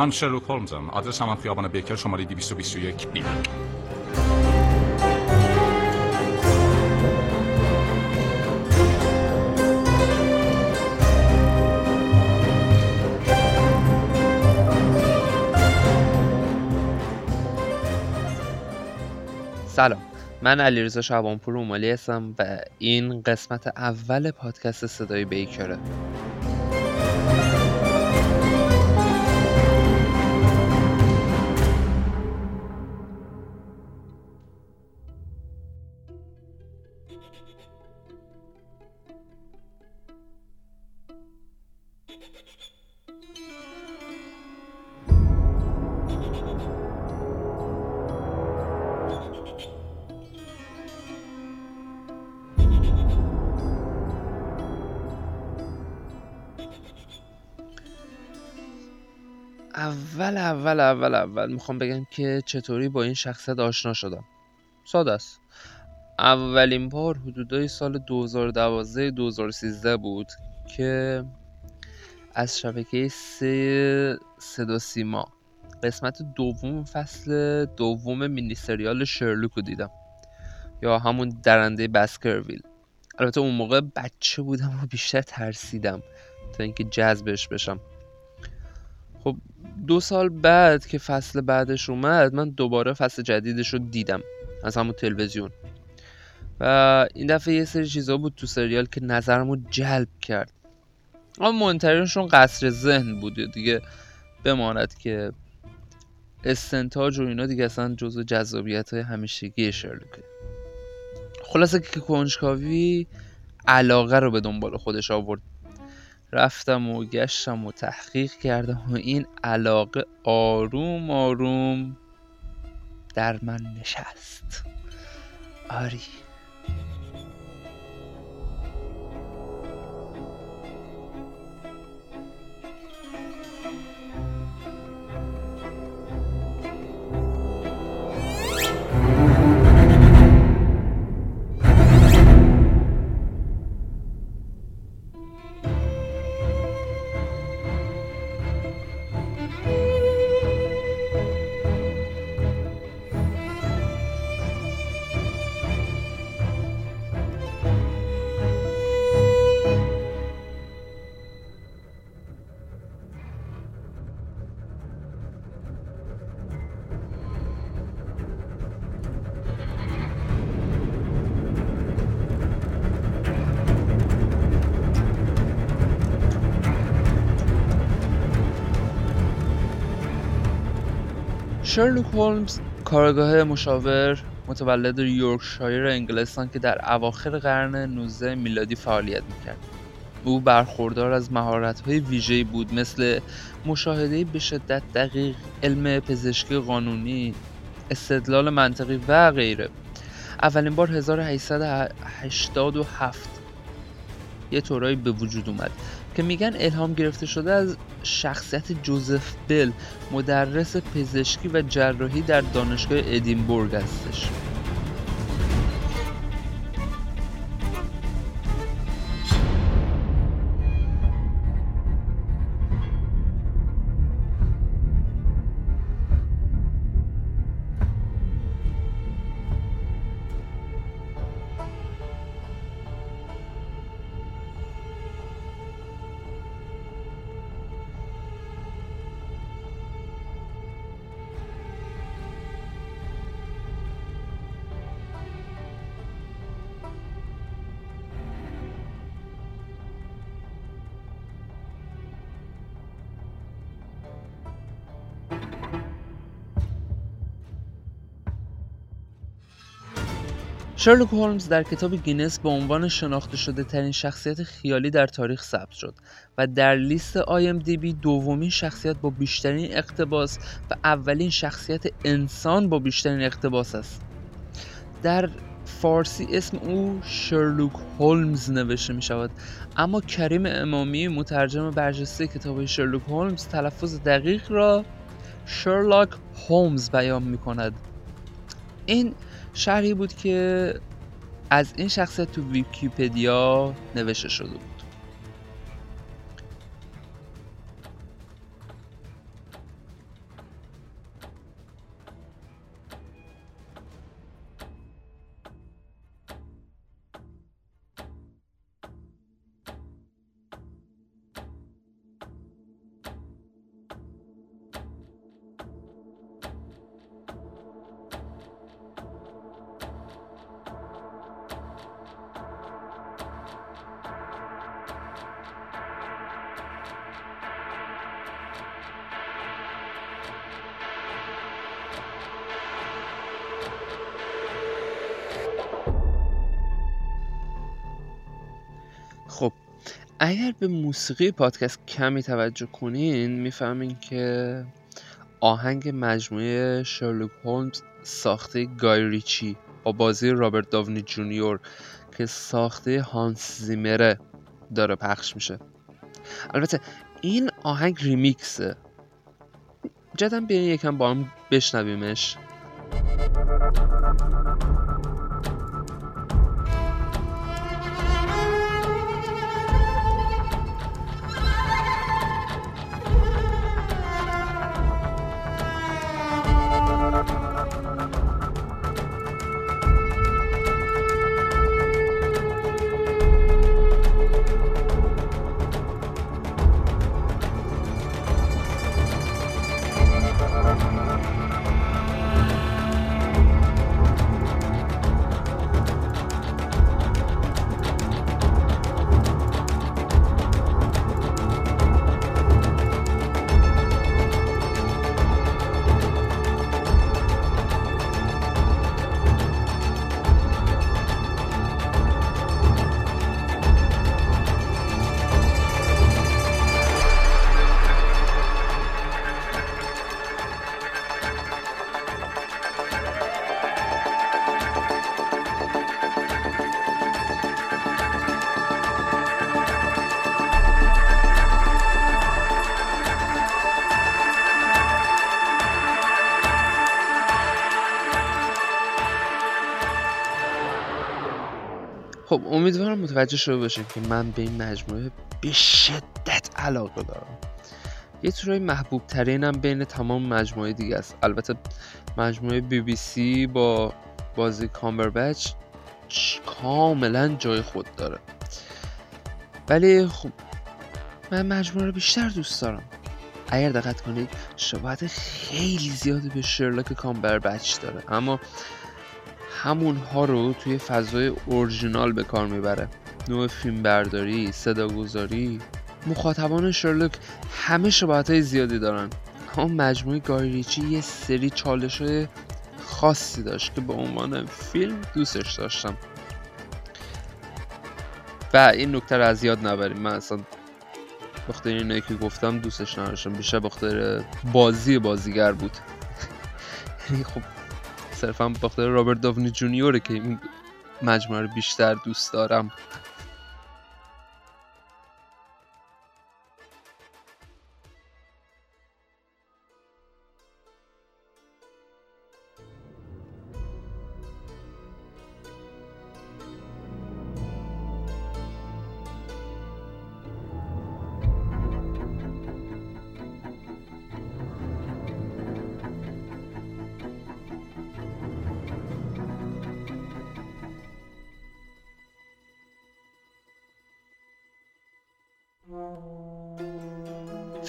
من شرلوک هولمزم. آدرس هم خیابان بیکر شماره 221 بی سلام. من علیرضا شعبانپور اومالی هستم و این قسمت اول پادکست صدای بیکره. اول اول اول اول می‌خوام بگم که چطوری با این شخصیت آشنا شدم. ساده است. اولین بار حدودای سال 2012 2013 بود که از شبکه سه صدا سیما قسمت دوم فصل دوم مینی سریال شرلوک رو دیدم. یا همون درنده بسکرویل. البته اون موقع بچه بودم و بیشتر ترسیدم تا اینکه جذبش بشم. خب دو سال بعد که فصل بعدش اومد من دوباره فصل جدیدش رو دیدم از همون تلویزیون. و این دفعه یه سری چیزا بود تو سریال که نظرمو جلب کرد. اما منترینشون قصر ذهن بود دیگه بماند که استنتاج و اینا دیگه اصلا جزو جذابیت های همیشگی شرلوکه. خلاصه که کنجکاوی علاقه رو به دنبال خودش آورد. رفتم و گشتم و تحقیق کردم و این علاقه آروم آروم در من نشست. آری. شرلوک هولمز کارگاه مشاور متولد یورکشایر انگلستان که در اواخر قرن 19 میلادی فعالیت می‌کرد. او برخوردار از مهارت‌های ویژه‌ای بود مثل مشاهده به شدت دقیق علم پزشکی قانونی استدلال منطقی و غیره. اولین بار 1887 یه طورایی به وجود اومد. که میگن الهام گرفته شده از شخصیت جوزف بل مدرس پزشکی و جراحی در دانشگاه ادینبورگ هستش. شرلوک هولمز در کتاب گینس به عنوان شناخته شده ترین شخصیت خیالی در تاریخ ثبت شد و در لیست بی دومین شخصیت با بیشترین اقتباس و اولین شخصیت انسان با بیشترین اقتباس است. در فارسی اسم او شرلوک هولمز نوشته می شود اما کریم امامی مترجم برجسته کتاب شرلوک هولمز تلفظ دقیق را شرلاک هولمز بیان می کند این شرحی بود که از این شخصیت تو ویکیپدیا نوشته شده بود. اگر به موسیقی پادکست کمی توجه کنین می‌فهمین که آهنگ مجموعه شرلوک هولمز ساخته گای ریچی با بازی رابرت داونی جونیور که ساخته هانس زیمره داره پخش میشه. البته این آهنگ ریمیکسه. جدم بیاین یکم با هم بشنویمش. خب امیدوارم متوجه شده باشین که من به این مجموعه به شدت علاقه دارم. یه طورای محبوب ترینم بین تمام مجموعه دیگه است. البته مجموعه بی بی سی با بازی کامبربچ کاملا جای خود داره. ولی خب من مجموعه رو بیشتر دوست دارم. اگر دقت کنید شباهت خیلی زیادی به شرلوک کامبربچ داره. اما همونها رو توی فضای اورجینال به کار می‌بره. نوع برداری، صداگذاری. مخاطبان شرلوک همه شباهت های زیادی دارن. اما مجموعه گایریچی یه سری چالش های خاصی داشت که به عنوان فیلم دوستش داشتم و این نکته رو از یاد نبریم. من اصلا بخاطر اینایی که گفتم دوستش نداشتم. بیشتر بخاطر بازی بازیگر بود. یعنی خب صرفا بخاطر رابرت داونی جونیوره که این مجموعه رو بیشتر دوست دارم.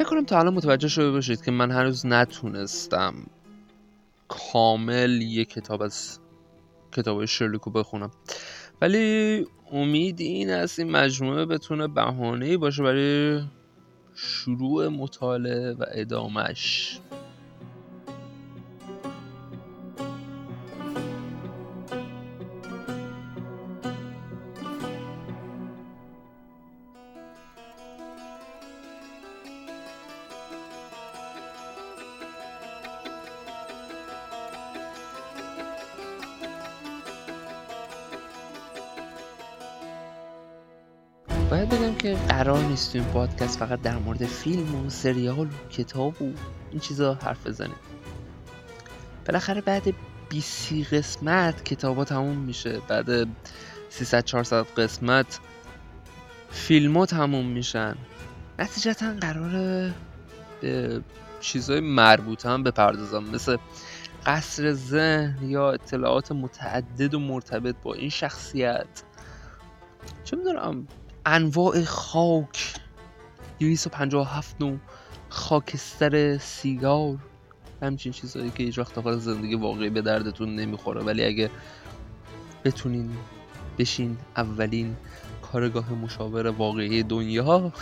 فکر کنم تا الان متوجه شده باشید که من هنوز نتونستم کامل یه کتاب از کتاب شرلوکو بخونم. ولی امید این است این مجموعه بتونه بهانه باشه برای شروع مطالعه و ادامش باید بگم که قرار نیست تو این پادکست فقط در مورد فیلم و سریال و کتاب و این چیزا حرف بزنیم. بالاخره بعد 20 قسمت کتابا تموم میشه. بعد 300 400 قسمت فیلم تموم میشن. نتیجتا قراره به چیزهای مربوط هم بپردازم. مثل قصر ذهن یا اطلاعات متعدد و مرتبط با این شخصیت. چه می‌دونم انواع خاک. 257 نوع خاکستر سیگار. همچین چیزهایی که هیچ وقت داخل زندگی واقعی به دردتون نمی‌خوره. ولی اگه بتونین بشین اولین کارگاه مشاور واقعی دنیا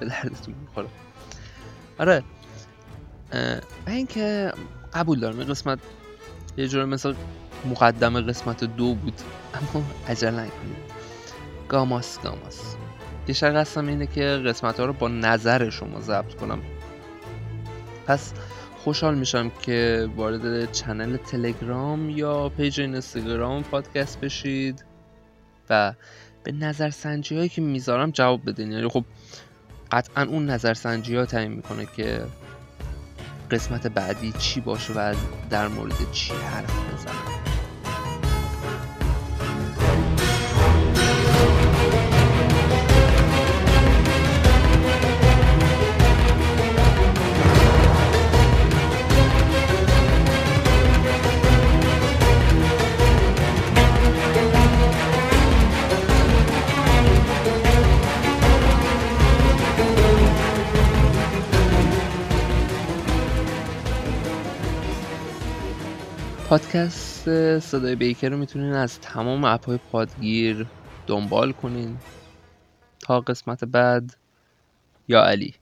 به دردتون می‌خوره آره. و اینکه قبول دارم. این قسمت یه جور مثل مقدمه قسمت دو بود. اما عجله نکنید. گاماس گاماس. شرق هستم اینه که قسمت ها رو با نظر شما ضبط کنم. پس خوشحال میشم که وارد channel تلگرام یا page اینستاگرام پادکست بشید و به نظرسنجی هایی که می‌ذارم جواب بدین. یعنی خب قطعا اون نظرسنجی ها تعیین می‌کنه که قسمت بعدی چی باشه و در مورد چی حرف بزنم. پادکست صدای بیکر رو می‌تونین از تمام اپ های پادگیر دنبال کنین. تا قسمت بعد یا علی.